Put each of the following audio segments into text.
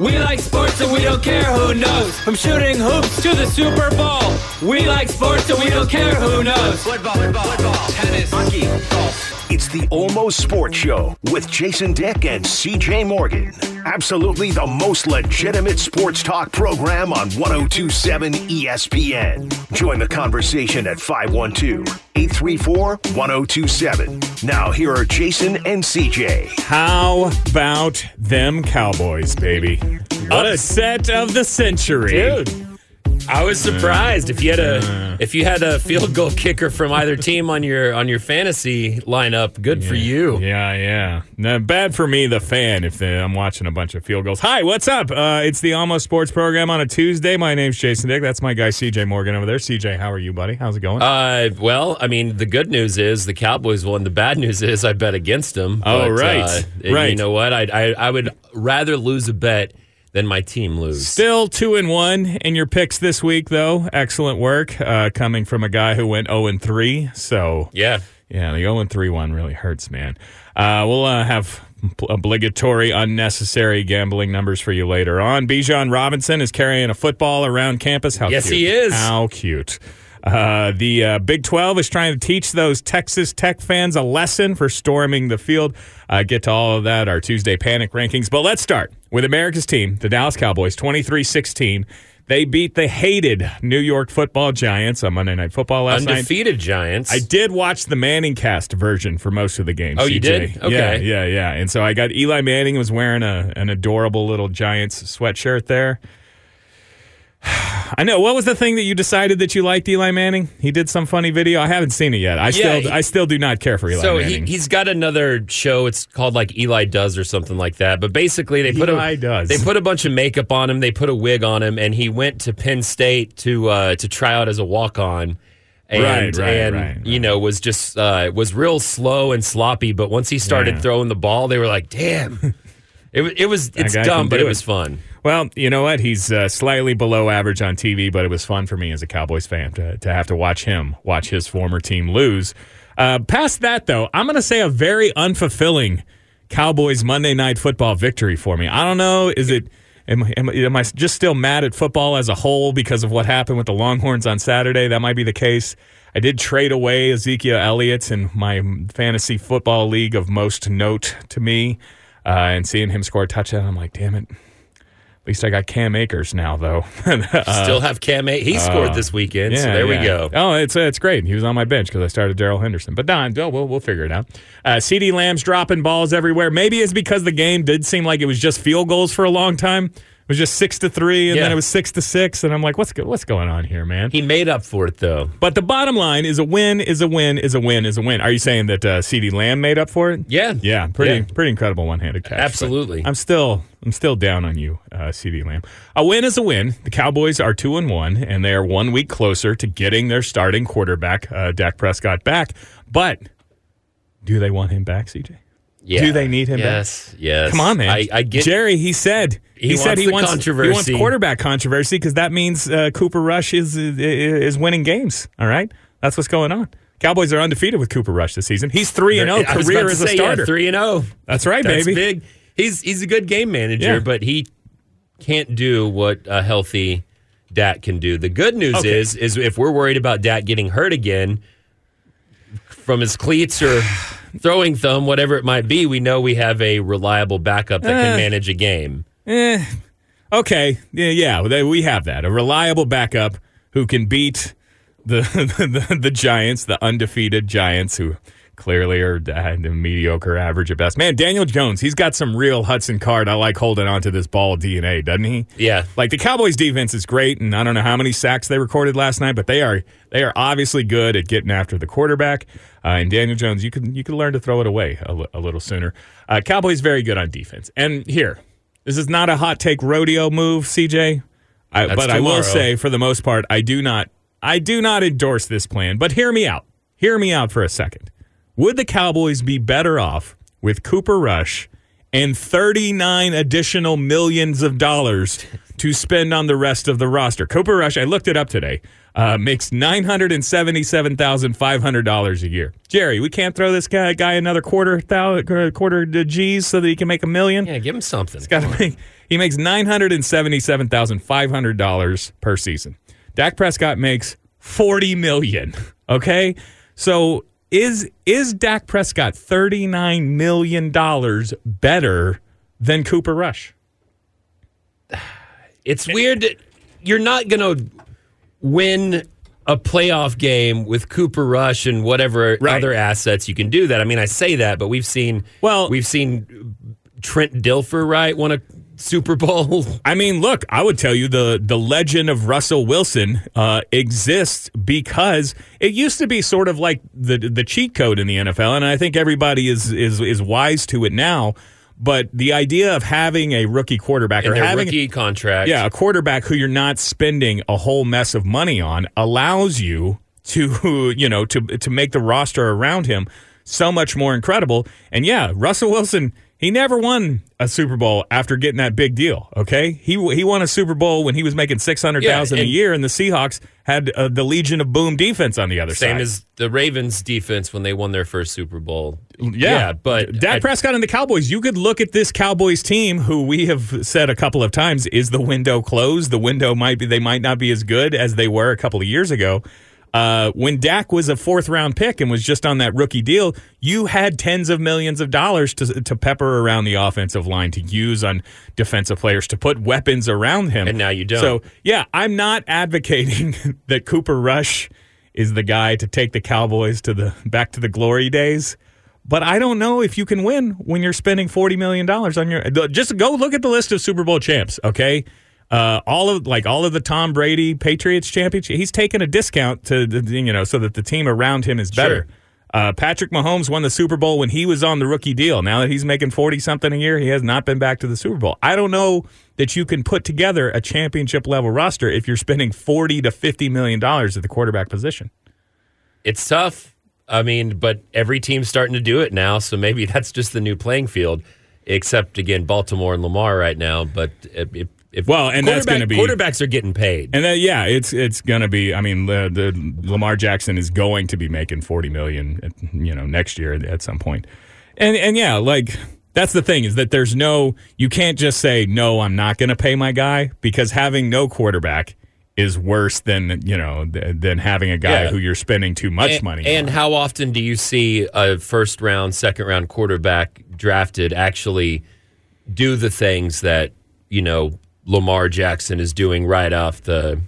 We like sports and we don't care who knows. From shooting hoops to the Super Bowl. We like sports and we don't care who knows. Football, football, football, tennis, hockey. It's the Almost Sports Show with Jason Dick and CJ Morgan. Absolutely the most legitimate sports talk program on 1027 ESPN. Join the conversation at 512 834 1027. Now, here are Jason and CJ. How about them Cowboys, baby? Upset of the century. Dude, I was surprised if you had a if you had a field goal kicker from either team on your on your fantasy lineup. Good for you. Yeah, yeah. No, bad for me, the fan, if I'm watching a bunch of field goals. Hi, what's up? Uh, it's the Almost Sports program on a Tuesday. My name's Jason Dick. That's my guy, CJ Morgan, over there. CJ, how are you, buddy? How's it going? Uh, well, I mean, the good news is the Cowboys won. The bad news is I bet against them. Oh, right. uh, Right. You know what? I, I I would rather lose a bet than my team lose. Still two and one in your picks this week, though. Excellent work uh, coming from a guy who went zero and three. So yeah. Yeah, the 0 and 3 one really hurts, man. Uh, we'll uh, have obligatory, unnecessary gambling numbers for you later on. Bijan Robinson is carrying a football around campus. How Yes, cute. he is. How cute. Uh, the uh, Big 12 is trying to teach those Texas Tech fans a lesson for storming the field. Uh, get to all of that, our Tuesday panic rankings. But let's start with America's team, the Dallas Cowboys, 23 16. They beat the hated New York football Giants on Monday Night Football last night. Undefeated Giants. I did watch the ManningCast version for most of the game. Oh, you CJ. did? Yeah, yeah, yeah. And so I got Eli Manning was wearing a, an adorable little Giants sweatshirt there. I know. What was the thing that you decided that you liked Eli Manning? He did some funny video. I haven't seen it yet. I still, he- I still do not care for Eli so he, Manning. he's got another show. It's called like Eli Does or something like that. But basically, they put Eli a Does. they put a bunch of makeup on him. They put a wig on him, and he went to Penn State to uh, to try out as a walk on. And, Right, right, and right, you know was just uh, was real slow and sloppy. But once he started Yeah. throwing the ball, they were like, "Damn!" it was it was it's dumb, but it it. was fun. Well, you know what? He's uh, slightly below average on TV, but it was fun for me as a Cowboys fan to, to have to watch him watch his former team lose. Uh, past that, though, I'm going to say a very unfulfilling Cowboys Monday Night Football victory for me. I don't know. Is it? Am, am, am I just still mad at football as a whole because of what happened with the Longhorns on Saturday? That might be the case. I did trade away Ezekiel Elliott in my fantasy football league of most note to me, uh, and seeing him score a touchdown, I'm like, damn it. At least I got Cam Akers now, though. Still have Cam. A- he scored this weekend, so there we Uh, go. Oh, it's uh, it's great. He was on my bench because I started Darrell Henderson. But Don, oh, we'll we'll figure it out. Uh, CeeDee Lamb's dropping balls everywhere. Maybe it's because the game did seem like it was just field goals for a long time. It was just six to three, and Yeah. then it was six to six, and I'm like, what's go- what's going on here, man? He made up for it though. But the bottom line is a win is a win is a win is a win. Are you saying that uh, CeeDee Lamb made up for it? Yeah. Yeah, pretty Yeah. pretty incredible one handed catch. Absolutely. I'm still I'm still down on you, uh, CeeDee Lamb. A win is a win. The Cowboys are two and one, and they are one week closer to getting their starting quarterback, uh, Dak Prescott, back. But do they want him back, CJ? Yeah. Do they need him back? Yes, yes. Come on, man. I, I get Jerry. He said he, He said wants he wants he wants quarterback controversy because that means uh, Cooper Rush is is winning games. All right, that's what's going on. Cowboys are undefeated with Cooper Rush this season. He's three and zero career as a say, starter. three and zero. That's right, That's baby. big. He's he's a good game manager, Yeah. but he can't do what a healthy Dak can do. The good news Okay. is is if we're worried about Dak getting hurt again from his cleats or throwing thumb, whatever it might be, we know we have a reliable backup that Eh. can manage a game. Eh, okay, yeah, yeah, they- we have that a reliable backup who can beat the the, the Giants, the undefeated Giants, who clearly are uh, mediocre, average at best. Man, Daniel Jones, he's got some real Hudson Card. I like holding onto this ball DNA, doesn't he? Yeah. Like the Cowboys defense is great, and I don't know how many sacks they recorded last night, but they are they are obviously good at getting after the quarterback. Uh, and Daniel Jones, you can you can learn to throw it away a, little sooner. Uh, Cowboys very good on defense. And here, this is not a hot take rodeo move, CJ. I, but I will say, for the most part, I do not I do not endorse this plan. But hear me out. Hear me out for a second. Would the Cowboys be better off with Cooper Rush and 39 additional millions of dollars to spend on the rest of the roster. Cooper Rush, I looked it up today, uh, makes nine hundred and seventy-seven thousand five hundred dollars a year. Jerry, we can't throw this guy, guy another quarter thou, quarter G's so that he can make a million. Yeah, give him something. Got to make. He makes nine hundred and seventy-seven thousand five hundred dollars per season. Dak Prescott makes forty million. Okay, so is is Dak Prescott thirty-nine million dollars better than Cooper Rush? It's weird. That you're not going to win a playoff game with Cooper Rush and whatever Right. other assets you can do that. I mean, I say that, but we've seen Well- we've seen Trent Dilfer right won a Super Bowl. I mean, look, I would tell you the the legend of Russell Wilson uh, exists because it used to be sort of like the the cheat code in the NFL, and I think everybody is is is wise to it now. But the idea of having a rookie quarterback in or having rookie contract. yeah, a quarterback who you're not spending a whole mess of money on allows you to, you know, to to make the roster around him so much more incredible. And yeah, Russell Wilson, he never won a Super Bowl after getting that big deal. Okay, he he won a Super Bowl when he was making six hundred thousand Yeah, a year, and the Seahawks had uh, the Legion of Boom defense on the other Same side. Same as the Ravens defense when they won their first Super Bowl. Yeah, but Dak I- Prescott and the Cowboys. You could look at this Cowboys team, who we have said a couple of times, is the window closed? The window might be. They might not be as good as they were a couple of years ago. Uh, when Dak was a fourth round pick and was just on that rookie deal, you had tens of millions of dollars to to pepper around the offensive line to use on defensive players to put weapons around him. And now you don't. So yeah, I'm not advocating that Cooper Rush is the guy to take the Cowboys to the back to the glory days. But I don't know if you can win when you're spending forty million dollars on your. Just go look at the list of Super Bowl champs. Okay, uh, all of like all of the Tom Brady Patriots championship. He's taken a discount to the, you know so that the team around him is better. Uh, Patrick Mahomes won the Super Bowl when he was on the rookie deal. Now that he's making forty something a year, he has not been back to the Super Bowl. I don't know that you can put together a championship level roster if you're spending forty to fifty million dollars at the quarterback position. it's tough. I mean, but every team's starting to do it now, so maybe that's just the new playing field. Except again, Baltimore and Lamar right now. But if, if Well, and that's gonna be- quarterbacks are getting paid. And then, yeah, it's it's gonna be. I mean, the, the Lamar Jackson is going to be making forty million, you know, next year at some point. And and yeah, like that's the thing is that there's no. You can't just say no. I'm not going to pay my guy because having no quarterback is worse than you know th- than having a guy Yeah. who you're spending too much and, money. And on. how often do you see a first round, second round quarterback drafted actually do the things that you know Lamar Jackson is doing right off the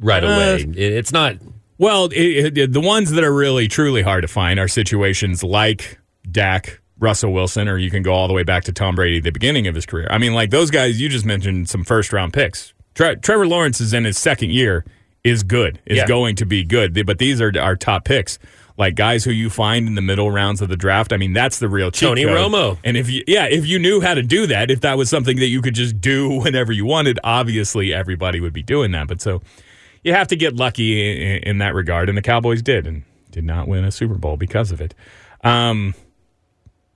right Uh, away? It- it's not. Well, it, it, the ones that are really truly hard to find are situations like Dak, Russell Wilson, or you can go all the way back to Tom Brady the beginning of his career. I mean, like those guys you just mentioned, some first round picks. Tre- Trevor Lawrence is in his second year, is good, is Yeah. going to be good, but these are our top picks. Like guys who you find in the middle rounds of the draft. I mean, that's the real Tony code. Romo. And if you, yeah, if you knew how to do that, if that was something that you could just do whenever you wanted, obviously everybody would be doing that. But so you have to get lucky in, in that regard, and the Cowboys did, and did not win a Super Bowl because of it. Um,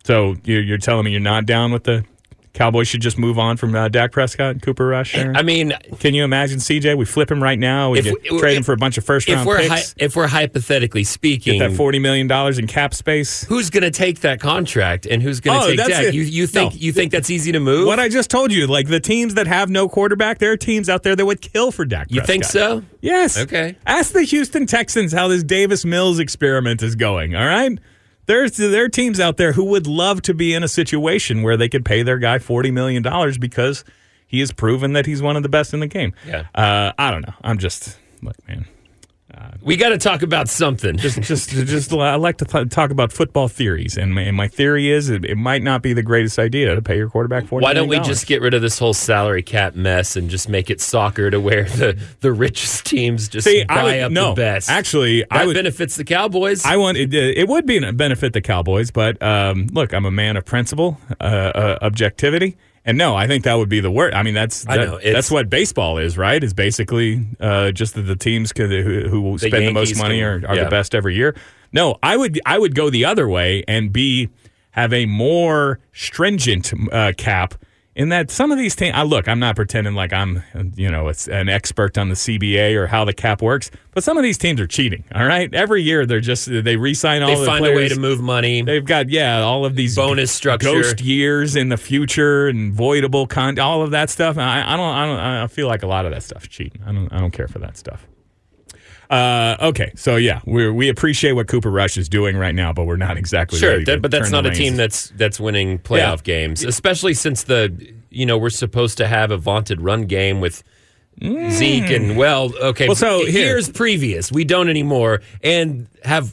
so you're, you're telling me you're not down with the Cowboys should just move on from uh, Dak Prescott and Cooper Rush? I mean, Can you imagine CJ? We flip him right now. We If we- trade him for a bunch of first if round we're hy- picks. if we're hypothetically speaking, get that forty million dollars in cap space. who's going to take that contract and who's going to Oh, take Dak? it. You you think No. you think that's easy to move? What I just told you, like the teams that have no quarterback, there are teams out there that would kill for Dak. you think so? Yes. Okay. Ask the Houston Texans how this Davis Mills experiment is going. All right. There's there are teams out there who would love to be in a situation where they could pay their guy forty million dollars because he has proven that he's one of the best in the game. Yeah. Uh, I don't know. I'm just look, man. We got to talk about something. Just, just, just. I like to th- talk about football theories, and my, and my theory is it, it might not be the greatest idea to pay your quarterback forty. Why don't we just get rid of this whole salary cap mess and just make it soccer to where the, the richest teams just See, buy I would, up no, the best? Actually, that I would. benefits the Cowboys. I want it. It would be a benefit the Cowboys, but um, look, I'm a man of principle, uh, uh, objectivity, and no, I think that would be the word. I mean, that's I know, that's what baseball is, right? Is basically uh, just that the teams could, who, who spend the most money can- are, are yeah. the best every year. No, I would I would go the other way and be have a more stringent uh, cap in that some of these teams. I look, I'm not pretending like I'm, you know, it's an expert on the CBA or how the cap works, but some of these teams are cheating. All right, every year they're just they re-sign all They the find players. a way to move money. They've got yeah, all of these Bonus structure. ghost years in the future, and voidable con, all of that stuff. I, I don't, I don't, I feel like a lot of that stuff is cheating. I don't, I don't care for that stuff. Uh, okay, so yeah, we we appreciate what Cooper Rush is doing right now, but we're not exactly Sure, that, but that's not a team that's that's winning playoff games, especially since the you know we're supposed to have a vaunted run game with Zeke and well, okay. Mm. Well, so here- years previous, we don't anymore, and have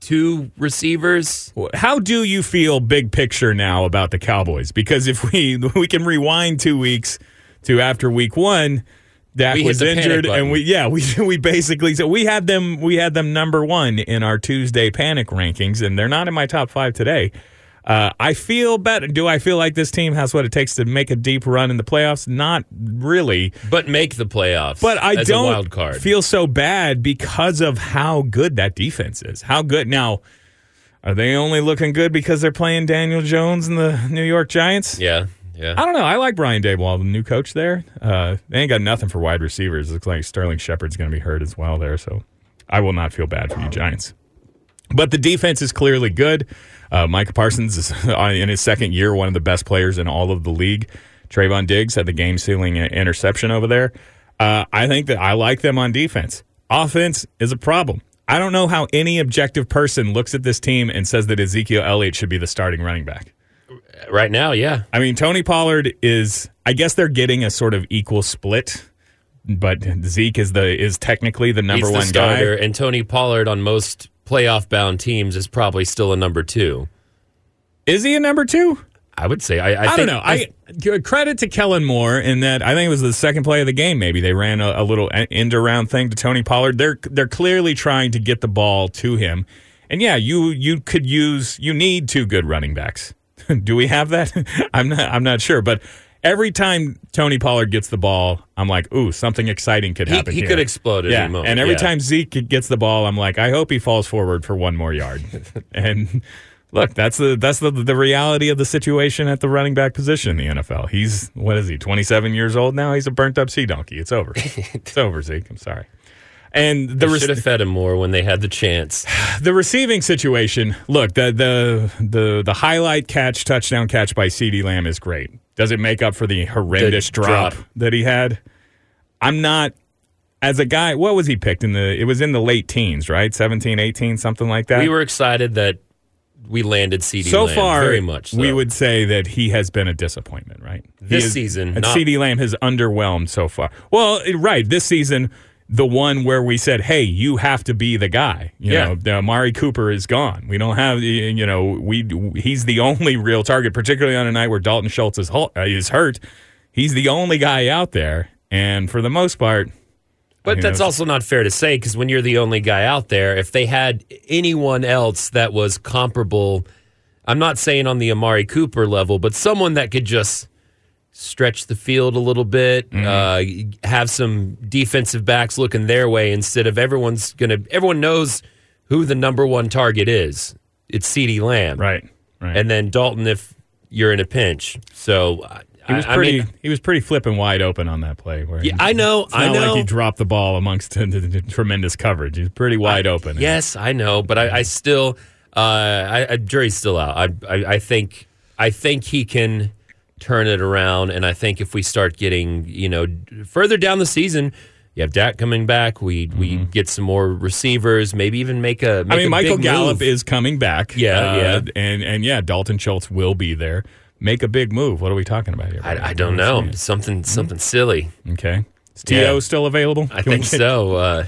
two receivers. How do you feel big picture now about the Cowboys? Because if we we can rewind two weeks to after week one, Dak We was injured, and we yeah we we basically so we had them we had them number one in our Tuesday panic rankings, and they're not in my top five today. Uh, I feel better. Do I feel like this team has what it takes to make a deep run in the playoffs? Not really. But make the playoffs. But I as don't a wild card. feel so bad because of how good that defense is. How good now? Are they only looking good because they're playing Daniel Jones and the New York Giants? yeah, yeah. I don't know. I like Brian Daboll, the new coach there. Uh, they ain't got nothing for wide receivers. Looks like Sterling Shepard's going to be hurt as well there. So I will not feel bad for you Giants. But the defense is clearly good. Uh, Micah Parsons is in his second year one of the best players in all of the league. Trevon Diggs had the game sealing interception over there. Uh, I think that I like them on defense. Offense is a problem. I don't know how any objective person looks at this team and says that Ezekiel Elliott should be the starting running back. Right now, yeah. I mean, Tony Pollard is. I guess they're getting a sort of equal split, but Zeke is the is technically the number He's the one starter, guy. and Tony Pollard on most playoff bound teams is probably still a number two. Is he a number two? I would say. I, I, I, don't know. I, credit to Kellen Moore in that I think it was the second play of the game. Maybe they ran a, a little end around thing to Tony Pollard. They're they're clearly trying to get the ball to him. And yeah, you you could use you need two good running backs. Do we have that? I'm not I'm not sure, but every time Tony Pollard gets the ball, I'm like, ooh, something exciting could happen. he here. could explode at yeah. any moment, And every yeah. time Zeke gets the ball, I'm like, I hope he falls forward for one more yard. and look, that's the that's the the reality of the situation at the running back position in the NFL. He's what is he? 27 years old now. He's a burnt up sea donkey. It's over. it's over, Zeke. I'm sorry. And the they should have fed him more when they had the chance. the receiving situation. Look, the the the the highlight catch, touchdown catch by CeeDee Lamb is great. Does it make up for the horrendous The drop, drop. that he had? I'm not as a guy. What was he picked in the? It was in the late teens, right? 17, 18, something like that. We were excited that we landed CD so Lamb, far, very much. So. we would say that he has been a disappointment, right? This is- season, and not- CeeDee Lamb has underwhelmed so far. Well, right, this season, the one where we said, "Hey, you have to be the guy." You Yeah. know, Amari Cooper is gone. We don't have, you know, we he's the only real target, particularly on a night where Dalton Schultz is uh, is hurt. He's the only guy out there, and for the most part, But that's also not fair to say because when you're the only guy out there, if they had anyone else that was comparable, I'm not saying on the Amari Cooper level, but someone that could just stretch the field a little bit, Mm-hmm. uh, have some defensive backs looking their way instead of everyone's gonna. Everyone knows who the number one target is. It's CeeDee Lamb, right, right, And then Dalton if you're in a pinch. So he was I- I pretty. mean, he was pretty flipping wide open on that play. Where Yeah, I know, I know. like he dropped the ball amongst the, the- the tremendous coverage. He's pretty wide open. Yes, I know, but I, I still, uh, I, I, jury's still out. I, I, I think, I think he can turn it around, and I think if we start getting, you know, further down the season, you have Dak coming back. We we get some more receivers, maybe even make a. Make Mm-hmm. I mean, Michael Gallup move. is coming back. Yeah, uh, yeah. and and yeah, Dalton Schultz will be there. Make a big move. What are we talking about here? I, I don't know something something silly. Okay, is T.O. Yeah. still available? I Can think so. Uh,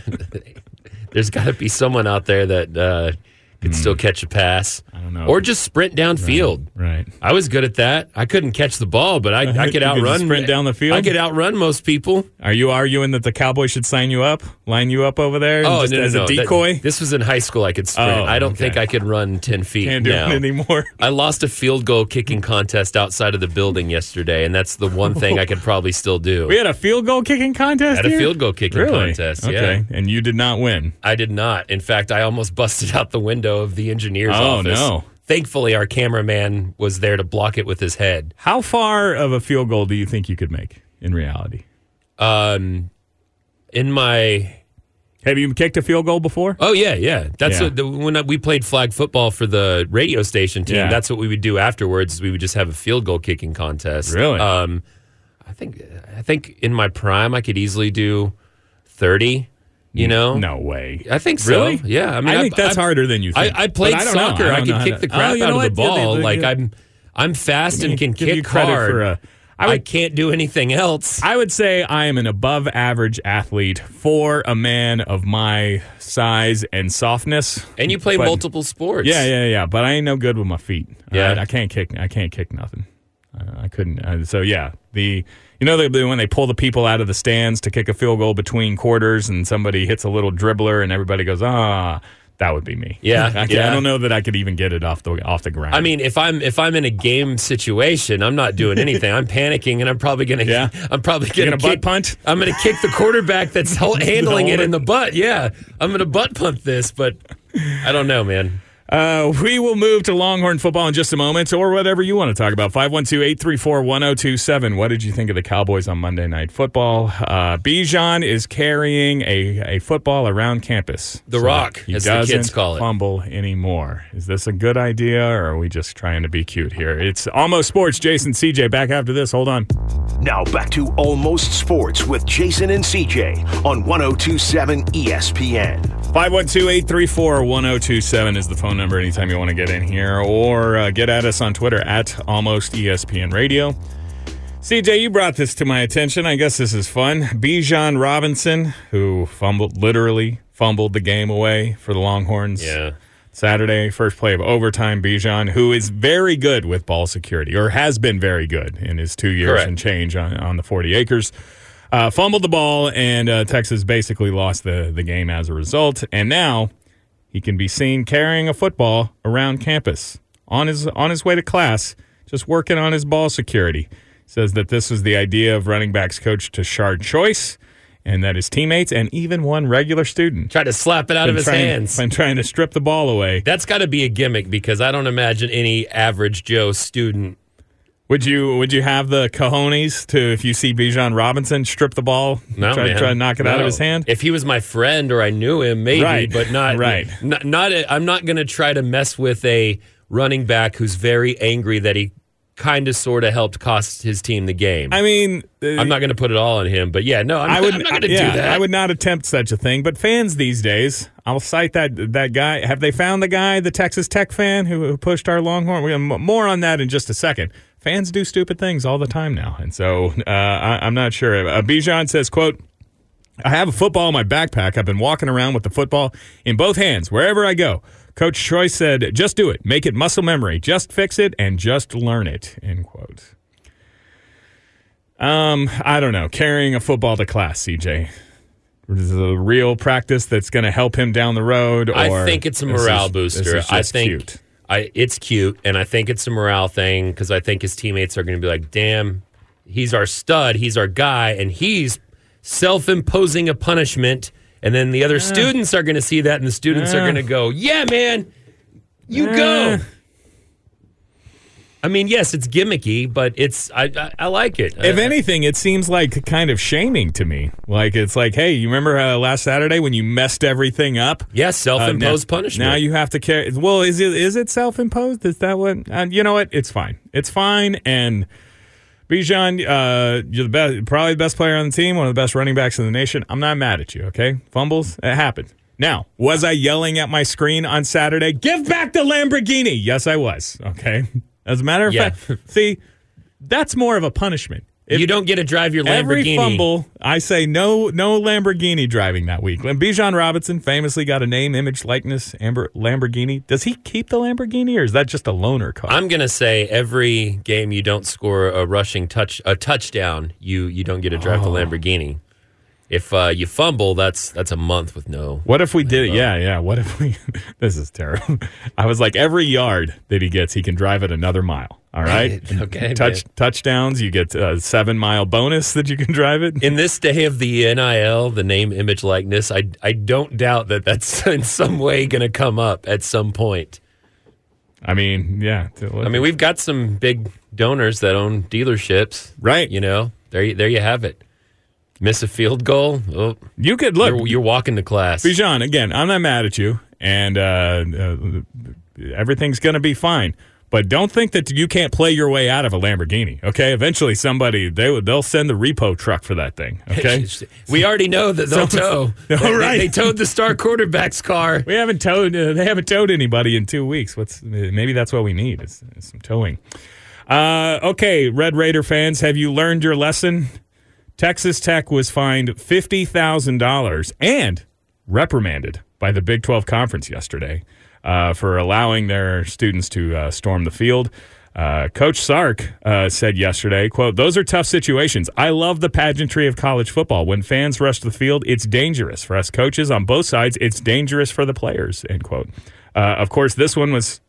there's got to be someone out there that uh, could still mm. catch a pass. I don't know. or just sprint downfield. Right. I was good at that. I couldn't catch the ball, but I, I could outrun. sprint down the field? I could outrun most people. Are you arguing that the Cowboys should sign you up, line you up over there, Oh, just no, no, as no. a That- decoy? this was in high school. I could sprint. Oh, I don't okay. think I could run ten feet Can't do now. it anymore. I lost a field goal kicking contest outside of the building yesterday, and that's the one thing I could probably still do. We had a field goal kicking contest. Had a field goal kicking really? contest, Okay, yeah. and you did not win. I did not. In fact, I almost busted out the window of the engineer's office. Oh, office. no. thankfully, our cameraman was there to block it with his head. How far of a field goal do you think you could make in reality? Um, in my Have you kicked a field goal before? Oh yeah, yeah. That's Yeah. What the, when we played flag football for the radio station team. Yeah. That's what we would do afterwards. Is we would just have a field goal kicking contest. Really? Um, I think I think in my prime I could easily do thirty. You know? No way. I think so. Really? Yeah. I mean, I think that's harder than you I, think. I played I soccer. I I, could kick the crap Oh, out of the? Yeah, they- ball. they- like yeah. I'm, I'm fast and can Give kick credit hard. for a- I I, would- can't do anything else. I would say I am an above average athlete for a man of my size and softness. and you play But- multiple sports. Yeah, yeah, yeah. But I ain't no good with my feet. Yeah. right? I can't kick. I can't kick nothing. Uh, I couldn't. Uh, so yeah, the you know the, the- when they pull the people out of the stands to kick a field goal between quarters, and somebody hits a little dribbler, and everybody goes ah. That would be me. Yeah, I, yeah. I don't know that I could even get it off the off the ground. I mean, if I'm if I'm in a game situation, I'm not doing anything. I'm panicking, and I'm probably gonna. Yeah. I'm probably gonna, gonna butt kick, punt? I'm gonna kick the quarterback that's handling it it. in the butt. Yeah, I'm gonna butt punt this, but I don't know, man. Uh, we will move to Longhorn football in just a moment, or whatever you want to talk about. 512-834-1027. What did you think of the Cowboys on Monday Night Football? Uh, Bijan is carrying a, a football around campus. The Rock, he as doesn't kids call it. fumble anymore. Is this a good idea, or are we just trying to be cute here? It's Almost Sports. Jason CJ back after this. Hold on. Now back to Almost Sports with Jason and CJ on 1027 ESPN. 512-834-1027 is the phone number anytime you want to get in here or uh, get at us on Twitter at almost ESPN Radio. CJ, you brought this to my attention. I guess this is fun. Bijan Robinson, who fumbled, literally fumbled the game away for the Longhorns. Yeah. Saturday, first play of overtime. Bijan, who is very good with ball security, or has been very good in his two years Correct. and change on, on the 40 acres, uh, fumbled the ball, and uh, Texas basically lost the, the game as a result. And now he can be seen carrying a football around campus on his on his way to class, just working on his ball security. Says that this was the idea of running backs coach Tashard Choice, and that his teammates and even one regular student tried to slap it out of his trying, hands. been trying to strip the ball away. That's got to be a gimmick because I don't imagine any average Joe student. Would you would you have the cojones to if you see Bijan Robinson strip the ball, No, try, man. try to knock it out of his hand? If he was my friend or I knew him, maybe, Right. but not Right. Not, not a, I'm not going to try to mess with a running back who's very angry that he kind of sort of helped cost his team the game. I mean, uh, I'm not going to put it all on him, but yeah, no, I'm, I would I'm not going to yeah, do that. I would not attempt such a thing. But fans these days, I'll cite that that guy. Have they found the guy, the Texas Tech fan who, who pushed our Longhorn? We have more on that in just a second. Fans do stupid things all the time now, and so uh, I, I'm not sure. Uh, Bijan says, "quote." I have a football in my backpack. I've been walking around with the football in both hands wherever I go. Coach Troy said, just do it. Make it muscle memory. Just fix it and just learn it. End quote. Um, I don't know. Carrying a football to class, CJ. Is it a real practice that's going to help him down the road? Or I think it's a morale is- booster. I think cute? I it's cute, and I think it's a morale thing because I think his teammates are going to be like, "Damn, he's our stud, he's our guy, and he's self-imposing a punishment." And then the other students are going to see that, and the students are Uh. going to go, "Yeah, man, you go." Uh. I mean, yes, it's gimmicky, but it's I I, I like it. If Uh, anything, it seems like kind of shaming to me. Like it's like, hey, you remember uh, last Saturday when you messed everything up? yes, self-imposed Uh, now, punishment. Now you have to carry. Well, is it is it self imposed? Is that what? Uh, you know what? It's fine. It's fine. And Bijan, uh, you're the best, probably the best player on the team, one of the best running backs in the nation. I'm not mad at you. Okay, fumbles, it happened. Now, was I yelling at my screen on Saturday? Give back the Lamborghini. Yes, I was. Okay. As a matter of Yeah. fact, see, that's more of a punishment. If- you don't get to drive your Lamborghini. Every fumble, I say no, no Lamborghini driving that week. And Bijan Robinson famously got a name, image, likeness, Amber Lamborghini. Does he keep the Lamborghini, or is that just a loaner car? I'm gonna say every game you don't score a rushing touch a touchdown, you you don't get to drive the oh. Lamborghini. If uh, you fumble, that's that's a month with no. what if we did it? Yeah, yeah. What if we? this is terrible. I was like, every yard that he gets, he can drive it another mile. All right. Okay, Touch man. touchdowns, you get a seven mile bonus that you can drive it. In this day of the NIL, the name, image, likeness, I I don't doubt that that's in some way going to come up at some point. I mean, yeah. I mean, we've got some big donors that own dealerships, Right. You know, there, there you have it. Miss a field goal, oh, you could look. you're, you're walking to class. Bijan, again, I'm not mad at you, and uh, uh, everything's going to be fine. But don't think that you can't play your way out of a Lamborghini. Okay, eventually somebody they they'll send the repo truck for that thing. Okay, we already know that they'll tow. All They- they, they towed the star quarterback's car. we haven't towed. Uh, they haven't towed anybody in two weeks. What's maybe that's what we need is, is some towing. Uh, okay, Red Raider fans, have you learned your lesson? Texas Tech was fined fifty thousand dollars and reprimanded by the Big Twelve Conference yesterday uh, for allowing their students to uh, storm the field. Uh, Coach Sark uh, said yesterday, "quote Those are tough situations. I love the pageantry of college football. When fans rush the field, it's dangerous for us coaches on both sides. It's dangerous for the players." End quote. Uh, of course, this one was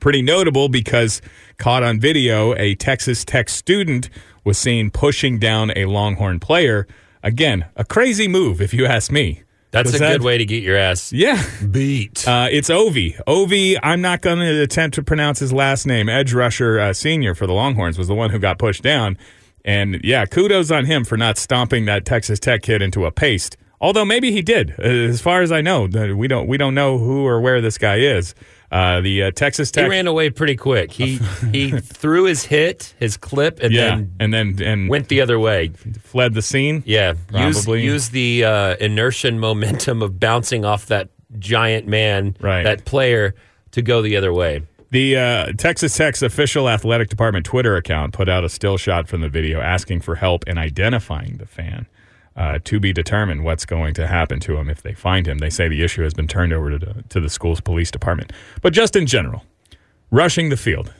pretty notable because caught on video, a Texas Tech student was seen pushing down a Longhorn player. Again, a crazy move, if you ask me. That's a that- good way to get your ass Yeah. beat. Uh, it's Ovie. Ovie, I'm not going to attempt to pronounce his last name. Edge rusher uh, senior for the Longhorns was the one who got pushed down. And yeah, kudos on him for not stomping that Texas Tech kid into a paste. Although maybe he did. Uh, as far as I know, we don't we don't know who or where this guy is. Uh, the uh, Texas he ran away pretty quick. He he threw his hit, his clip, and yeah, then and then and went the other way. fled the scene. Yeah, use Probably. use the uh, inertia and momentum of bouncing off that giant man, Right. that player, to go the other way. The uh, Texas Tech's official athletic department Twitter account put out a still shot from the video asking for help in identifying the fan. Uh, to be determined what's going to happen to him if they find him. They say the issue has been turned over to the, to the school's police department. But just in general, rushing the field.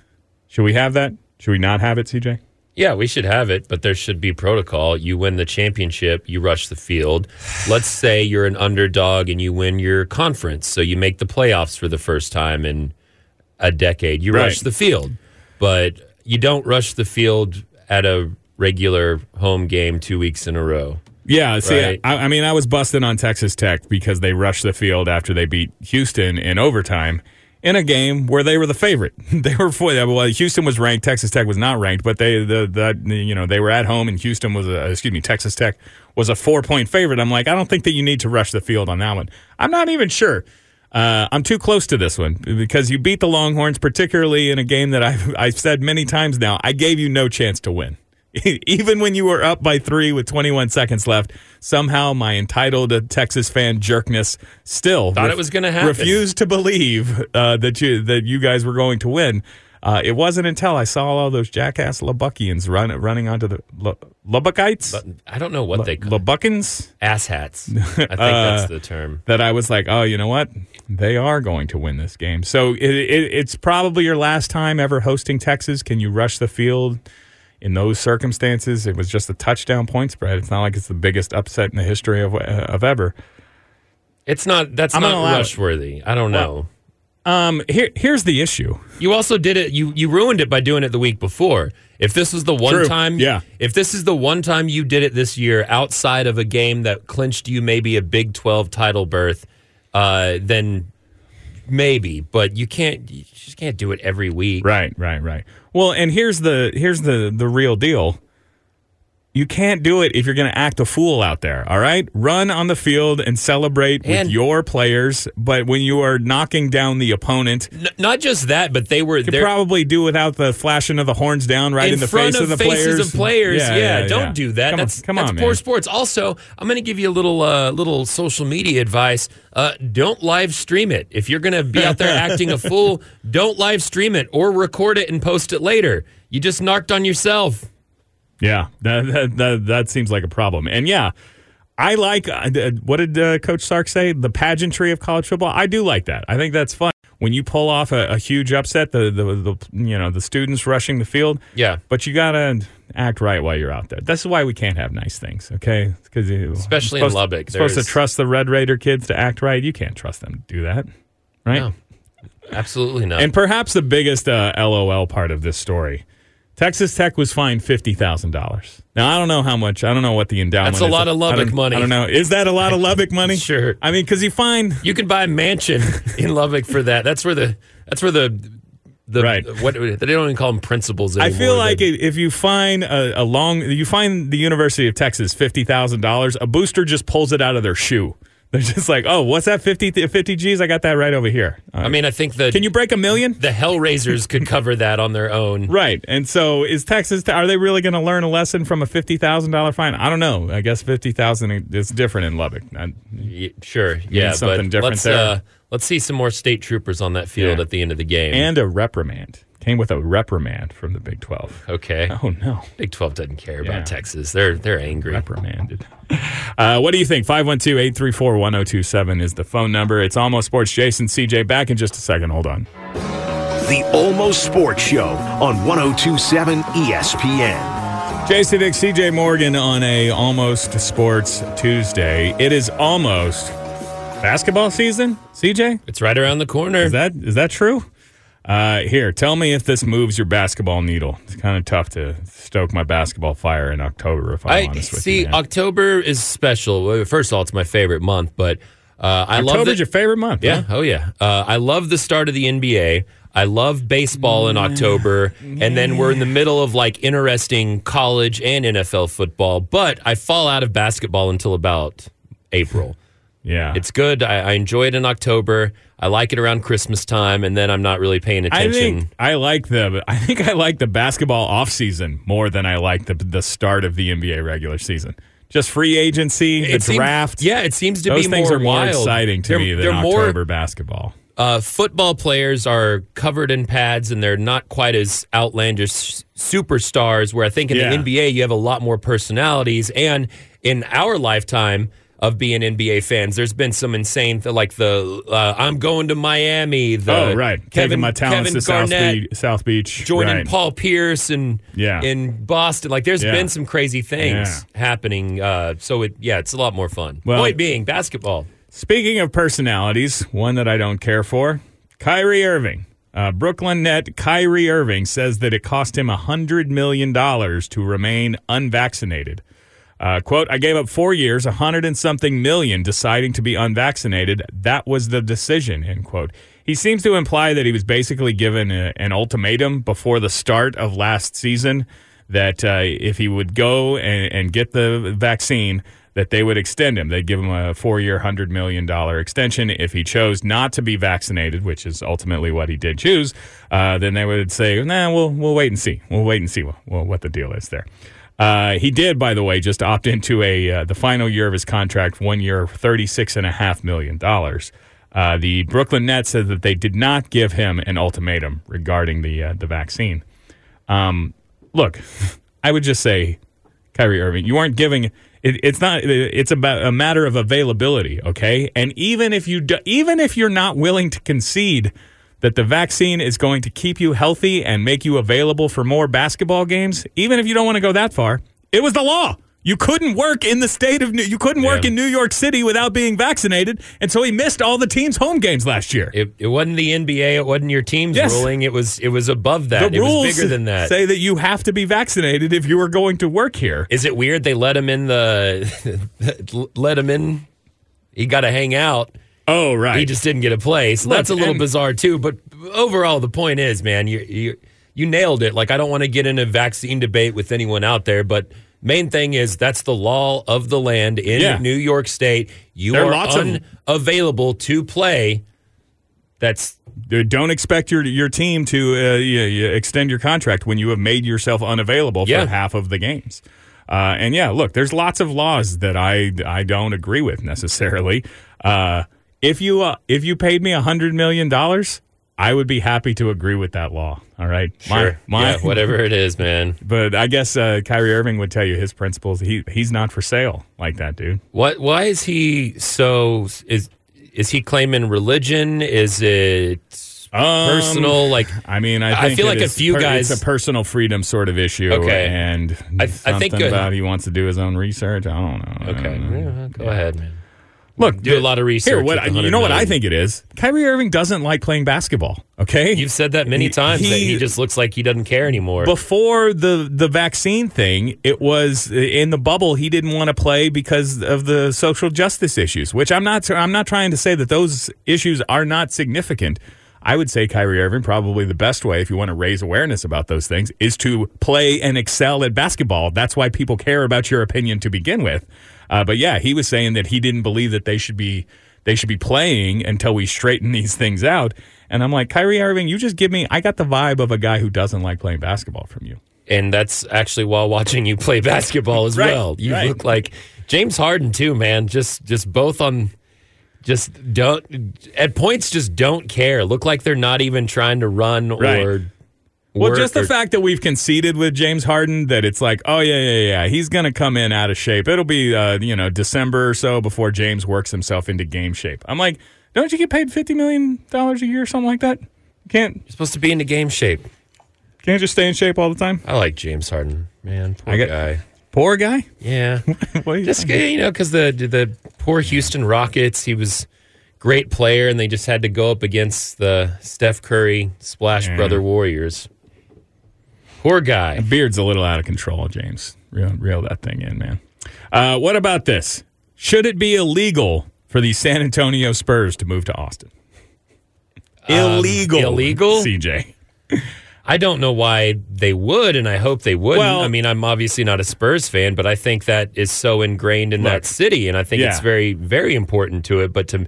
Should we have that? Should we not have it, CJ? Yeah, we should have it, but there should be protocol. You win the championship, you rush the field. Let's say you're an underdog and you win your conference, so you make the playoffs for the first time in a decade. You rush the field, but you don't rush the field at a regular home game two weeks in a row. Yeah, see, Right. I, I mean, I was busting on Texas Tech because they rushed the field after they beat Houston in overtime in a game where they were the favorite. they were for well, Houston was ranked, Texas Tech was not ranked, but they the, the you know they were at home and Houston was a excuse me, Texas Tech was a four point favorite. I'm like, I don't think that you need to rush the field on that one. I'm not even sure. Uh, I'm too close to this one because you beat the Longhorns, particularly in a game that I've, I've said many times now. I gave you no chance to win. Even when you were up by three with 21 seconds left, somehow my entitled Texas fan jerkness still Thought it was gonna happen. Refused to believe uh, that you that you guys were going to win. Uh, it wasn't until I saw all those jackass Lubbockians run, running onto the Lu- Lubbockites, I don't know what they call Lubuckins, ass hats. I think Uh, that's the term. that I was like, oh, you know what? They are going to win this game. So it, it, it's probably your last time ever hosting Texas. Can you rush the field in those circumstances? It was just a touchdown point spread. It's not like it's the biggest upset in the history of, of ever. It's not. That's I'm not gonna it. rush worthy. I don't know. Um, here, here's the issue. You also did it. You you ruined it by doing it the week before. If this was the one True. time, Yeah. If this is the one time you did it this year, outside of a game that clinched you maybe a Big Twelve title berth, uh, then maybe. But you can't. You just can't do it every week. Right, right, right. Well, and here's the here's the the real deal. You can't do it if you're going to act a fool out there. All right, run on the field and celebrate And- with your players. But when you are knocking down the opponent, N- not just that, but they were could probably do without the flashing of the horns down right in, in the front face of, of, the faces players. of players. Yeah, don't yeah. do that. Come that's on, come that's on, poor man. sports. Also, I'm going to give you a little uh, little social media advice. Uh, don't live stream it. If you're going to be out there acting a fool, don't live stream it or record it and post it later. You just narked on yourself. Yeah, that, that that that seems like a problem. And yeah, I like uh, what did uh, Coach Sark say? The pageantry of college football. I do like that. I think that's fun when you pull off a, a huge upset. The, the the you know the students rushing the field. Yeah. but you gotta act right while you're out there. That's why we can't have nice things. Okay, because Especially in Lubbock, you're supposed to trust the Red Raider kids to act right. You can't trust them to do that, right? No. Absolutely not. And perhaps the biggest uh, LOL part of this story. Texas Tech was fined fifty thousand dollars. Now I don't know how much. I don't know what the endowment. That's a is. lot of I Lubbock don't- money. I don't know. Is that a lot of Lubbock money? Sure. I mean, because you find you can buy a mansion in Lubbock for that. That's where the that's where the the Right. what they don't even call them principals I feel like The- if you find a, a long, you find the University of Texas fifty thousand dollars, a booster just pulls it out of their shoe. They're just like, oh, what's that 50, 50 G's? I got that right over here. Uh, I mean, I think the can you break a million? the Hellraisers could cover that on their own. Right. And so is Texas are they really going to learn a lesson from a $50,000 fine? I don't know. I guess 50,000 is different in Lubbock. I- Sure, yeah, something different let's there. uh, let's see some more state troopers on that field Yeah. at the end of the game. and a reprimand. Came with a reprimand from the Big 12. okay, Oh no. Big Twelve doesn't care Yeah. about Texas. They're they're angry. reprimanded. Uh, what do you think? 512 834 1027 is the phone number. It's almost sports. Jason CJ back in just a second. Hold on. The Almost Sports Show on 1027 ESPN. Jason Dick, CJ Morgan on a almost sports Tuesday. It is almost basketball season, CJ? It's right around the corner. Is that is that true? Uh, here, tell me if this moves your basketball needle. It's kind of tough to stoke my basketball fire in October, if I'm I honest with see. you. man. October is special. First of all, it's my favorite month, but uh, I love October's the, your favorite month. Yeah. huh? Oh, yeah. Uh, I love the start of the NBA. I love baseball in October, and then we're in the middle of like interesting college and NFL football. But I fall out of basketball until about April. Yeah. It's good. I, I enjoy it in October. I like it around Christmas time, and then I'm not really paying attention. I think I like the I think I like the basketball off season more than I like the the start of the NBA regular season. Just free agency, the It seems- draft. yeah, it seems to those be things more are more wild. exciting to They're- me than they're more- October basketball. uh, football players are covered in pads and they're not quite as outlandish superstars. Where I think in Yeah. the NBA you have a lot more personalities, and in our lifetime of being NBA fans, there's been some insane th- like the uh, I'm going to Miami. The oh right, Kevin taking my talents Kevin to South Garnett Beach, South Beach, joining right. Paul Pierce and Yeah. in Boston. Like there's Yeah. been some crazy things Yeah. happening. Uh, so it yeah, it's a lot more fun. Well- Point being basketball. Speaking of personalities, one that I don't care for, Kyrie Irving. Uh, Brooklyn net Kyrie Irving says that it cost him $100 million to remain unvaccinated. Uh, quote, I gave up four years, a hundred and something million, deciding to be unvaccinated. That was the decision, end quote. He seems to imply that he was basically given a, an ultimatum before the start of last season that uh, if he would go and, and get the vaccine, that they would extend him. They'd give him a four year, $100 million extension. If he chose not to be vaccinated, which is ultimately what he did choose, uh, then they would say, nah, we'll, we'll wait and see. We'll wait and see what, what the deal is there. Uh, he did, by the way, just opt into a uh, the final year of his contract, one year, thirty-six and a half million dollars. Uh, the Brooklyn Nets said that they did not give him an ultimatum regarding the uh, the vaccine. Um, look, I would just say, Kyrie Irving, you aren't giving. It, it's not. It's about a matter of availability, okay? And even if you do, even if you're not willing to concede that the vaccine is going to keep you healthy and make you available for more basketball games, even if you don't want to go that far, it was the law. You couldn't work in the state of New. You couldn't work Yeah. in New York City without being vaccinated, and so he missed all the team's home games last year. It, it wasn't the NBA. It wasn't your team's Yes. ruling. It was it was above that. the it rules was bigger than that. say that you have to be vaccinated if you are going to work here. Is it weird they let him in the let him in? He got to hang out. Oh, right. He just didn't get a play. So Look, that's a little and- bizarre too. But overall, the point is, man, you you you nailed it. Like I don't want to get in a vaccine debate with anyone out there, but main thing is that's the law of the land in Yeah. New York State. You There are are lots of- unavailable to play. That's Dude, Don't expect your your team to uh, you, you extend your contract when you have made yourself unavailable Yeah. for half of the games. Uh, and yeah, look, there's lots of laws that I I don't agree with necessarily. Uh, if you uh, if you paid me a hundred million dollars, I would be happy to agree with that law. All right, sure. my- yeah, whatever it is, man. But I guess uh, Kyrie Irving would tell you his principles. He he's not for sale like that, dude. What? Why is he so? Is is he claiming religion? Is it Um, personal? Like I mean, I, I feel like a few guys- It's a personal freedom sort of issue. Okay. and I- I think, uh, about he wants to do his own research. I don't know. okay, yeah, go ahead, man. Look, Do a lot of research. Here, what you know what I think it is? Kyrie Irving doesn't like playing basketball. Okay, You've said that many He- times that he- he just looks like he doesn't care anymore. before the the vaccine thing, it was in the bubble. He didn't want to play because of the social justice issues, which I'm not. I'm not trying to say that those issues are not significant. I would say Kyrie Irving probably the best way if you want to raise awareness about those things is to play and excel at basketball. That's why people care about your opinion to begin with. Uh, but yeah, he was saying that he didn't believe that they should be they should be playing until we straighten these things out. And I'm like, Kyrie Irving, you just give me. I got the vibe of a guy who doesn't like playing basketball from you. and that's actually while watching you play basketball as Right, well. You right. look like James Harden too, man. Just just both on just don't at points just don't care. Look like they're not even trying to run Right. or Well, just the or- fact that we've conceded with James Harden that it's like, oh yeah, yeah, yeah, he's going to come in out of shape. It'll be, uh, you know, December or so before James works himself into game shape. I'm like, don't you get paid fifty million dollars a year or something like that? You can't You're supposed to be into game shape. can't just stay in shape all the time. I like James Harden, man. Poor guy. Poor guy. Yeah. What you just you know because the the poor Houston Rockets, he was great player, and they just had to go up against the Steph Curry Splash Yeah. Brother Warriors. Poor guy. Beard's a little out of control, James. Reel, reel that thing in, man. Uh, what about this? Should it be illegal for the San Antonio Spurs to move to Austin? illegal. illegal? CJ. I don't know why they would, and I hope they wouldn't. Well- I mean, I'm obviously not a Spurs fan, but I think that is so ingrained in Look, that city, and I think it's very, very important to it. But to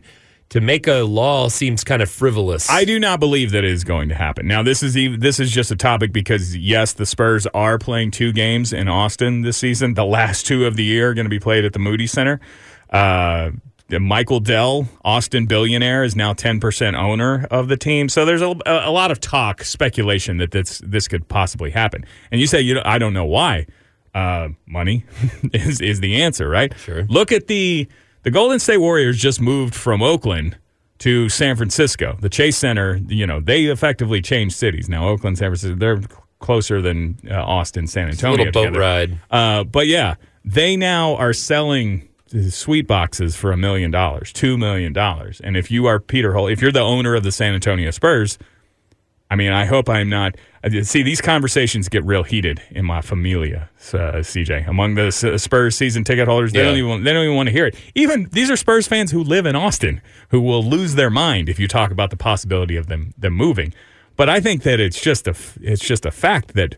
to make a law seems kind of frivolous. I do not believe that is going to happen. Now, this is even, this is just a topic because yes, the Spurs are playing two games in Austin this season. The last two of the year are going to be played at the Moody Center. Uh, Michael Dell, Austin billionaire, is now ten percent owner of the team. So there's a, a lot of talk, speculation that this this could possibly happen. And you say you, know, I don't know why. Uh, money is is the answer, right? Sure. Look at the the Golden State Warriors just moved from Oakland to San Francisco. The Chase Center, you know, they effectively changed cities. Now Oakland, San Francisco, they're closer than uh, Austin, San a Antonio. little boat together. ride. Uh, but yeah, they now are selling suite boxes for a million dollars, two million dollars. And if you are Peter Holt, if you're the owner of the San Antonio Spurs, I mean, I hope I'm not. See, these conversations get real heated in my familia, uh, CJ. Among the S- Spurs season ticket holders, they Yeah. don't even they don't even want to hear it. Even these are Spurs fans who live in Austin who will lose their mind if you talk about the possibility of them them moving. But I think that it's just a it's just a fact that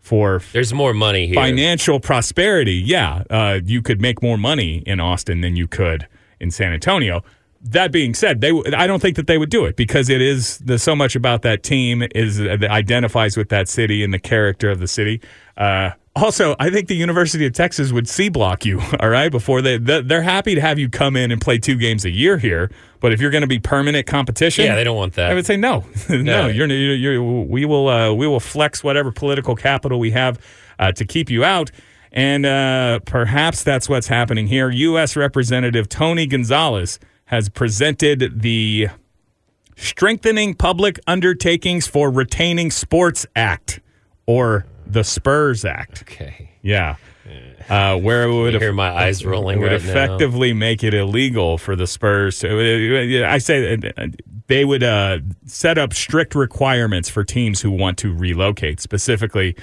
for There's more money here. financial prosperity, yeah, uh, you could make more money in Austin than you could in San Antonio. That being said, they I don't think that they would do it because it is the, so much about that team is uh, that identifies with that city and the character of the city. Uh, also, I think the University of Texas would C block you. All right, before they they- they're happy to have you come in and play two games a year here, but if you're going to be permanent competition, Yeah, they don't want that. I would say no, no. No. You're, you're, you're we will uh, we will flex whatever political capital we have uh, to keep you out, and uh, perhaps that's what's happening here. U.S. Representative Tony Gonzalez has presented the Strengthening Public Undertakings for Retaining Sports Act, or the Spurs Act. Okay. Yeah. Uh, where it would I hear my eyes rolling would right now. effectively make it illegal for the Spurs to. I say uh, they would uh, set up strict requirements for teams who want to relocate. Specifically,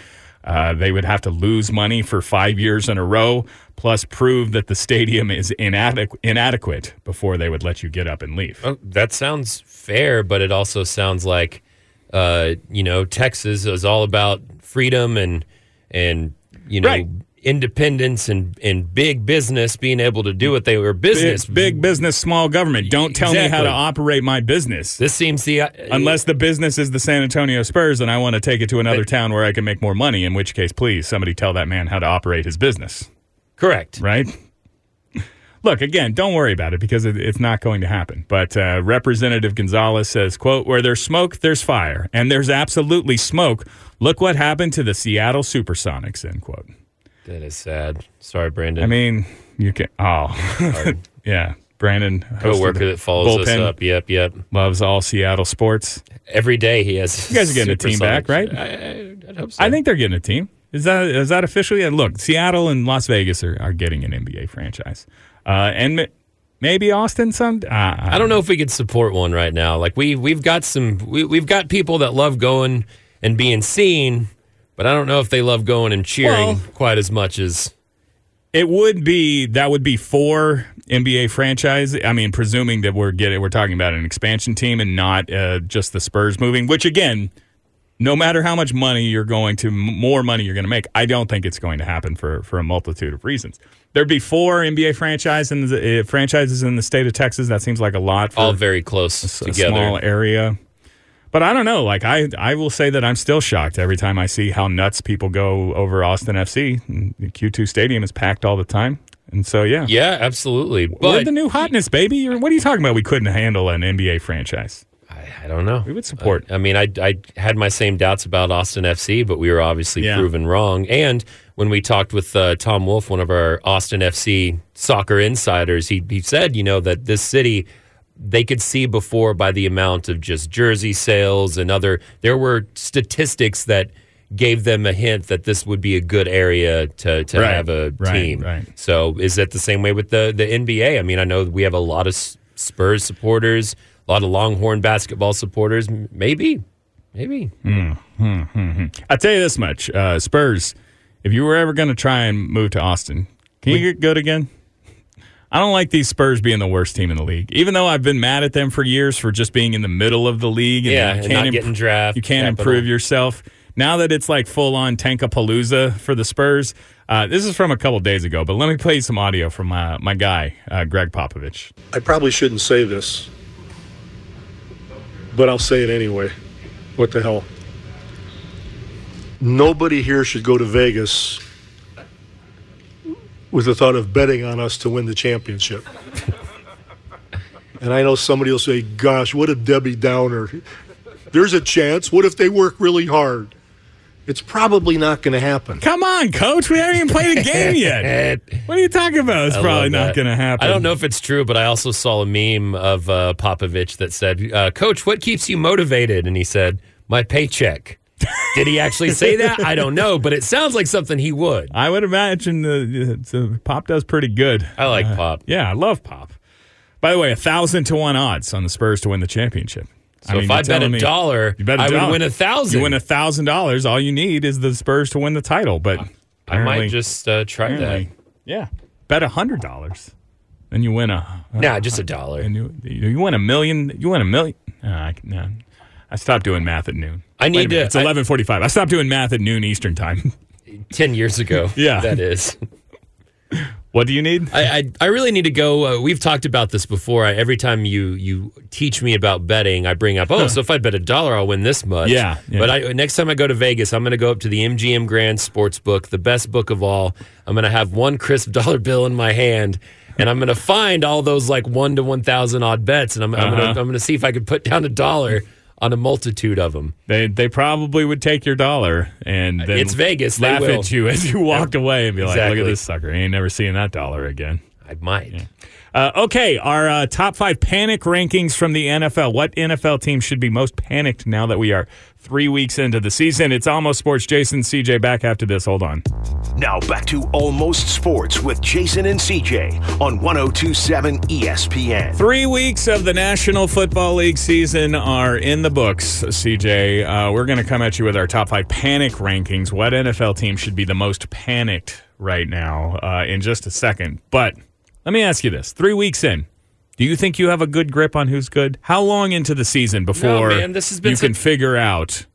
uh, they would have to lose money for five years in a row, plus prove that the stadium is inadequ- inadequate before they would let you get up and leave. Oh, that sounds fair, but it also sounds like, uh, you know, Texas is all about freedom and and you know Right. Independence and and big business being able to do what they were business. Big, big business, small government. Don't tell me how to operate my business. This seems the uh, Unless the business is the San Antonio Spurs and I want to take it to another town where I can make more money, in which case, please, somebody tell that man how to operate his business, correct. right? Look, again, don't worry about it because it, it's not going to happen. But uh, Representative Gonzalez says, quote, where there's smoke, there's fire. And there's absolutely smoke. Look what happened to the Seattle Supersonics, end quote. That is sad. Sorry, Brandon. I mean, you can, oh, yeah. Brandon, co-worker that follows us up. Yep, yep. loves all Seattle sports. Every day he has. You guys are getting a team back, right? I, I, I'd hope so. I think they're getting a team. Is that is that officially? And look, Seattle and Las Vegas are, are getting an NBA franchise, uh, and m- maybe Austin. Some uh, I don't know if we could support one right now. Like we we've got some we, we've got people that love going and being seen, but I don't know if they love going and cheering Well- quite as much as It would be that would be four NBA franchise. I mean, presuming that we're getting we're talking about an expansion team and not uh, just the Spurs moving. Which again, no matter how much money you're going to, more money you're going to make. I don't think it's going to happen for for a multitude of reasons. There'd be four NBA franchise in the, uh, franchises in the state of Texas. That seems like a lot for All very close a together. small area. But I don't know. Like I, I will say that I'm still shocked every time I see how nuts people go over Austin FC. The Q2 Stadium is packed all the time, and so yeah, Yeah, absolutely. we're But the new hotness, baby. You're- What are you talking about? We couldn't handle an NBA franchise. I, I don't know. We would support. I mean, I, I had my same doubts about Austin FC, but we were obviously Yeah. proven wrong. And when we talked with uh, Tom Wolf, one of our Austin FC soccer insiders, he, he said, you know, that this city, they could see before by the amount of just jersey sales and other, there were statistics that gave them a hint that this would be a good area to, to Right, have a right, team. right. So is that the same way with the, the NBA? I mean, I know we have a lot of Spurs supporters, a lot of Longhorn basketball supporters. Maybe, maybe. Hmm, hmm, hmm, I tell you this much: uh, Spurs. If you were ever going to try and move to Austin, can you get good again? I don't like these Spurs being the worst team in the league. Even though I've been mad at them for years for just being in the middle of the league. Yeah, you and can't not getting draft You can't capital. improve yourself. Now that it's like full on Tankapalooza for the Spurs, uh, this is from a couple days ago. But let me play you some audio from my my guy, uh, Gregg Popovich. I probably shouldn't say this, but I'll say it anyway. What the hell? Nobody here should go to Vegas with the thought of betting on us to win the championship. and I know somebody will say, gosh, what a Debbie Downer. There's a chance. What if they work really hard? It's probably not going to happen. Come on, coach. We haven't even played a game yet. What are you talking about? It's I probably not going to happen. I don't know if it's true, but I also saw a meme of uh, Popovich that said, uh, "Coach, what keeps you motivated?" And he said, "My paycheck." Did he actually say that? I don't know, but it sounds like something he would. I would imagine the, the Pop does pretty good. I like Pop. Yeah, I love Pop. By the way, a thousand to one odds on the Spurs to win the championship. So if you're I bet a me- dollar, bet a I would win a thousand. You win a thousand dollars. All you need is the Spurs to win the title. But I might just uh, try that. yeah, bet a hundred dollars, then you win a. Nah, just a dollar. And you, you win a million. You win a million. Uh, I, no, I stopped doing math at noon. I need Wait a minute, to- It's eleven forty-five. I stopped doing math at noon Eastern time. Ten years ago. Yeah. that is. what do you need? I, I I really need to go. Uh, we've talked about this before. I, every time you you teach me about betting, I bring up, oh, so if I bet a dollar, I'll win this much. Yeah, yeah. But I, next time I go to Vegas, I'm going to go up to the MGM Grand Sports Book, the best book of all. I'm going to have one crisp dollar bill in my hand. And I'm going to find all those like one to one thousand odd bets, and I'm, Uh-huh. to I'm going to see if I can put down a dollar on a multitude of them. They they probably would take your dollar and then It's Vegas, Laugh at you as you walked away and be like, "Look at this sucker! He ain't never seeing that dollar again." I might. Uh, okay, our uh, top five panic rankings from the NFL. What NFL team should be most panicked now that we are three weeks into the season? It's almost sports. Jason, CJ, back after this. Hold on. Now back to Almost Sports with Jason and CJ on 1027 ESPN. Three weeks of the National Football League season are in the books, CJ. Uh, we're going to come at you with our top five panic rankings. What NFL team should be the most panicked right now uh, in just a second. But let me ask you this three weeks in, do you think you have a good grip on who's good? How long into the season before man, this has been you some- can figure out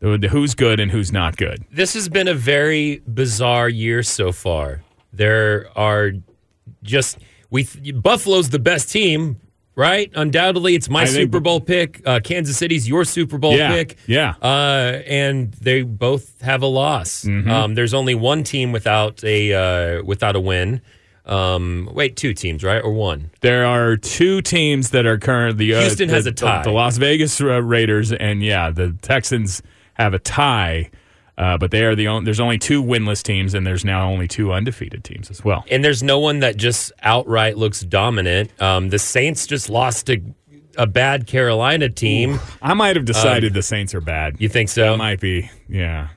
who's good and who's not good? This has been a very bizarre year so far. There are just we Buffalo's the best team, right? Undoubtedly, it's my I think- Super Bowl pick. Uh, Kansas City's your Super Bowl Yeah, pick. yeah. uh, and they both have a loss. Mm-hmm. Um, there's only one team without a uh, without a win. Um, wait, two teams, right, or one? There are two teams that are currently. Uh, Houston the- has a the- tie. The, Las Vegas uh, Raiders and yeah, the Texans have a tie, uh, but they are the only. There's only two winless teams, and there's now only two undefeated teams as well. And there's no one that just outright looks dominant. Um, the Saints just lost to a bad Carolina team. I might have decided the Saints are bad. Um, You think so? That might be, yeah.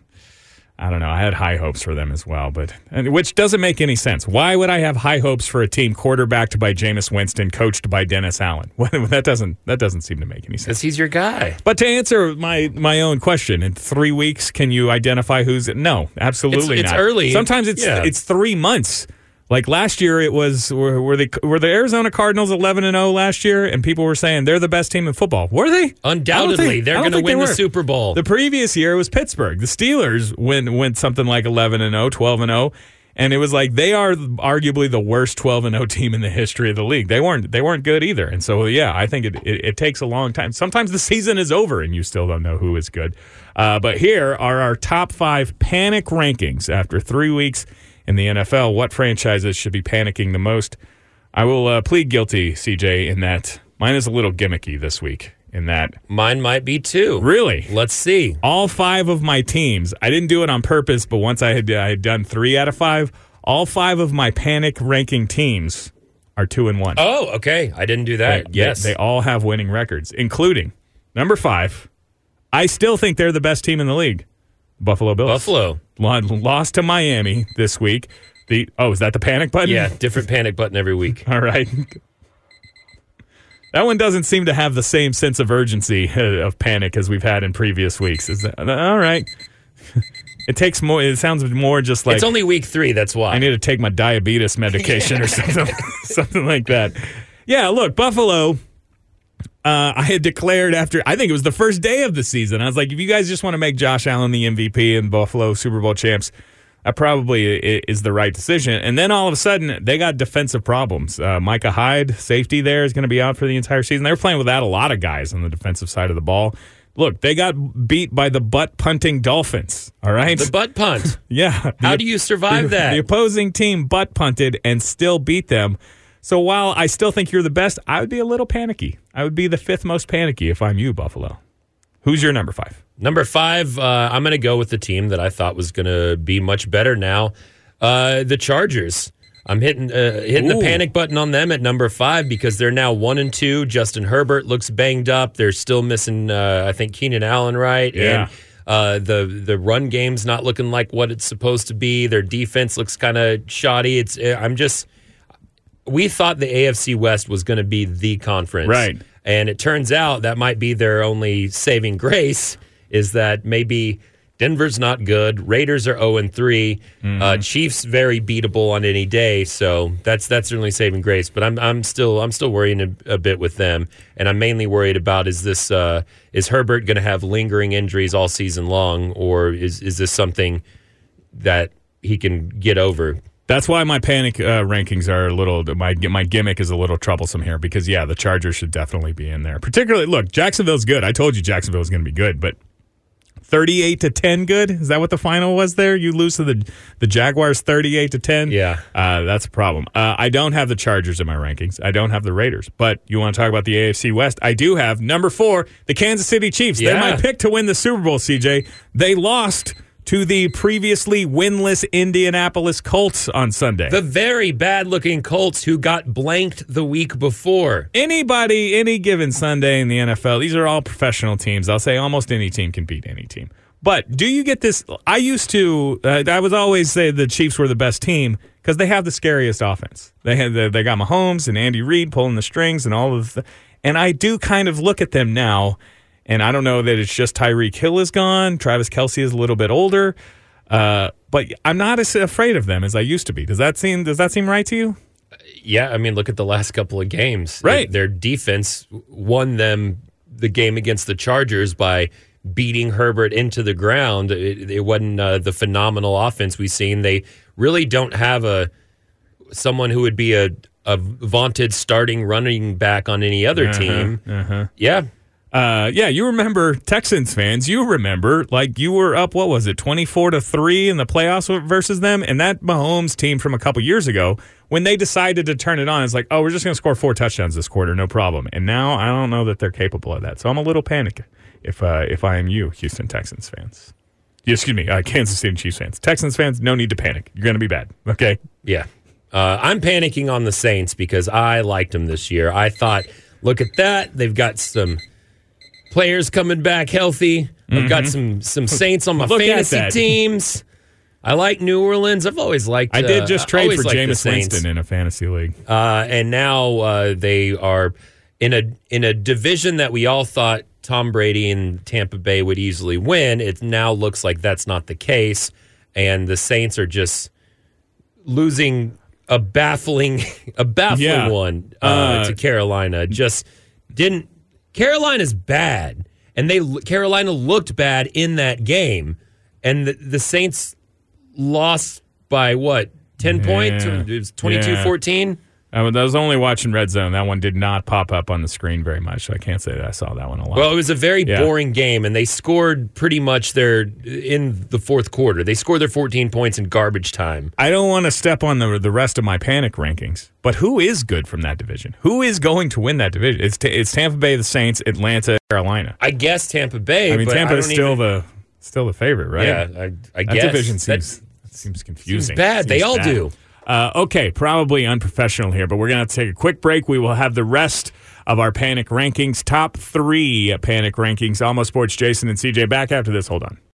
I don't know. I had high hopes for them as well, but and, which doesn't make any sense. Why would I have high hopes for a team quarterbacked by Jameis Winston, coached by Dennis Allen? that doesn't that doesn't seem to make any sense. Because he's your guy. But to answer my my own question, in three weeks, can you identify who's no? Absolutely It's- it's early. Sometimes it's Yeah. it's three months Like last year, it was were, were the were the Arizona Cardinals eleven and zero last year, and people were saying they're the best team in football. Were they? Undoubtedly, think- they're going to they win the. Super Bowl. The previous year was Pittsburgh. The Steelers went went something like 11 and 0, 12 and 0, and it was like they are arguably the worst 12 and 0 team in the history of the league. They weren't they weren't good either. And so yeah, I think it, it, it takes a long time. Sometimes the season is over and you still don't know who is good. Uh, but here are our top 5 panic rankings after 3 weeks in the NFL. What franchises should be panicking the most? I will uh, plead guilty, CJ, in that mine is a little gimmicky this week in that Mine might be too. Really? Let's see. all five of my teams. I didn't do it on purpose, but once I had, I had done three out of five, all five of my panic ranking teams are two and one. Oh, okay. I didn't do that. they- yes. they, all have winning records, including number five. I still think they're the best team in the league. Buffalo Bills. Buffalo. Lo- lost to Miami this week. The oh, is that the panic button? Yeah, different panic button every week. All right. That one doesn't seem to have the same sense of urgency uh, of panic as we've had in previous weeks. Is that all right? It takes more. It sounds more just like it's only week three. That's why. I need to take my diabetes medication or something, something like that. Yeah, look, Buffalo. Uh, I had declared after I think it was the first day of the season. I was like, if you guys just want to make Josh Allen the MVP and Buffalo Super Bowl champs, that probably is the right decision. And then all of a sudden, they got defensive problems. Uh, Micah Hyde, safety there, is going to be out for the entire season. They were playing without a lot of guys on the defensive side of the ball. Look, they got beat by the butt punting Dolphins. All right, the butt punt. yeah. How The- do you survive the, that? The opposing team butt punted and still beat them. So while I still think you're the best, I would be a little panicky. I would be the fifth most panicky if I'm you, Buffalo. Who's your number five? Number five, uh, I'm going to go with the team that I thought was going to be much better now. Uh, the Chargers. I'm hitting uh, hitting the panic button on them at number five because they're now one and two. Justin Herbert looks banged up. They're still missing, uh, I think, Keenan Allen, right? Yeah. And uh, the the run game's not looking like what it's supposed to be. Their defense looks kind of shoddy. It's uh, I'm just we thought the AFC West was going to be the conference, Right. And it turns out that might be their only saving grace is that maybe Denver's not good, Raiders are zero and 3 uh, Chiefs very beatable on any day. So that's that's certainly saving grace. But I'm I'm still I'm still worrying a, a bit with them, and I'm mainly worried about is this uh, is Herbert going to have lingering injuries all season long, or is is this something that he can get over? That's why my panic uh, rankings are a little. My my gimmick is a little troublesome here because yeah, the Chargers should definitely be in there. Particularly, look, Jacksonville's good. I told you Jacksonville was going to be good, but thirty-eight to ten, good. Is that what the final was? There, you lose to the the Jaguars, thirty-eight to ten. Yeah. uh, that's a problem. Uh, I don't have the Chargers in my rankings. I don't have the Raiders. But you want to talk about the AFC West? I do have number four, the Kansas City Chiefs. They're my pick to win the Super Bowl. CJ, they lost. To the previously winless Indianapolis Colts on Sunday. The very bad looking Colts who got blanked the week before. anybody, any given Sunday in the NFL, these are all professional teams. I'll say almost any team can beat any team. But do you get this? I used to, uh, I was always say the Chiefs were the best team because they have the scariest offense. They had the, they got Mahomes and Andy Reid pulling the strings and all of the, and I do kind of look at them now, and I don't know that it's just Tyreek Hill is gone. Travis Kelce is a little bit older. Uh, but I'm not as afraid of them as I used to be. Does that seem does that seem right to you? Yeah, I mean, look at the last couple of games. Right. Their defense won them the game against the Chargers by beating Herbert into the ground. It, it wasn't uh, the phenomenal offense we've seen. They really don't have a someone who would be a, a vaunted starting running back on any other team. Yeah. Uh, yeah, you remember Texans fans. You remember, like you were up. What was it, twenty four to three in the playoffs versus them, and that Mahomes team from a couple years ago. When they decided to turn it on, it's like, oh, we're just going to score four touchdowns this quarter, no problem. And now I don't know that they're capable of that. So I'm a little panicked if uh, if I am you, Houston Texans fans. Excuse me, uh, Kansas City Chiefs fans. Texans fans, no need to panic. You're going to be bad. Okay. Yeah. Uh, I'm panicking on the Saints because I liked them this year. I thought, look at that. They've got some players coming back healthy. I've got some some Saints on my Mm-hmm. Look fantasy teams. I like New Orleans. I've always liked. I did uh, just trade for Jameis Winston in a fantasy league. Uh, and now uh, they are in a in a division that we all thought Tom Brady and Tampa Bay would easily win. It now looks like that's not the case, and the Saints are just losing a baffling, a baffling Yeah. one uh, Uh, to Carolina. Just didn't. Carolina's bad, and they Carolina looked bad in that game, and the, the Saints lost by what ten points? It was 22-14? I was only watching Red Zone. That one did not pop up on the screen very much, so I can't say that I saw that one a lot. Well, it was a very Yeah. boring game, and they scored pretty much their in the fourth quarter. They scored their 14 points in garbage time. I don't want to step on the the rest of my panic rankings, but who is good from that division? Who is going to win that division? It's t- it's Tampa Bay, the Saints, Atlanta, Carolina. I guess Tampa Bay. I mean, but Tampa I is still even- the still the favorite, right? Yeah, I, I that guess division That- division seems seems confusing. bad. They all do. Uh, okay, probably unprofessional here, but we're going to take a quick break. We will have the rest of our panic rankings, top three panic rankings. Almost Sports, Jason and CJ back after this. Hold on.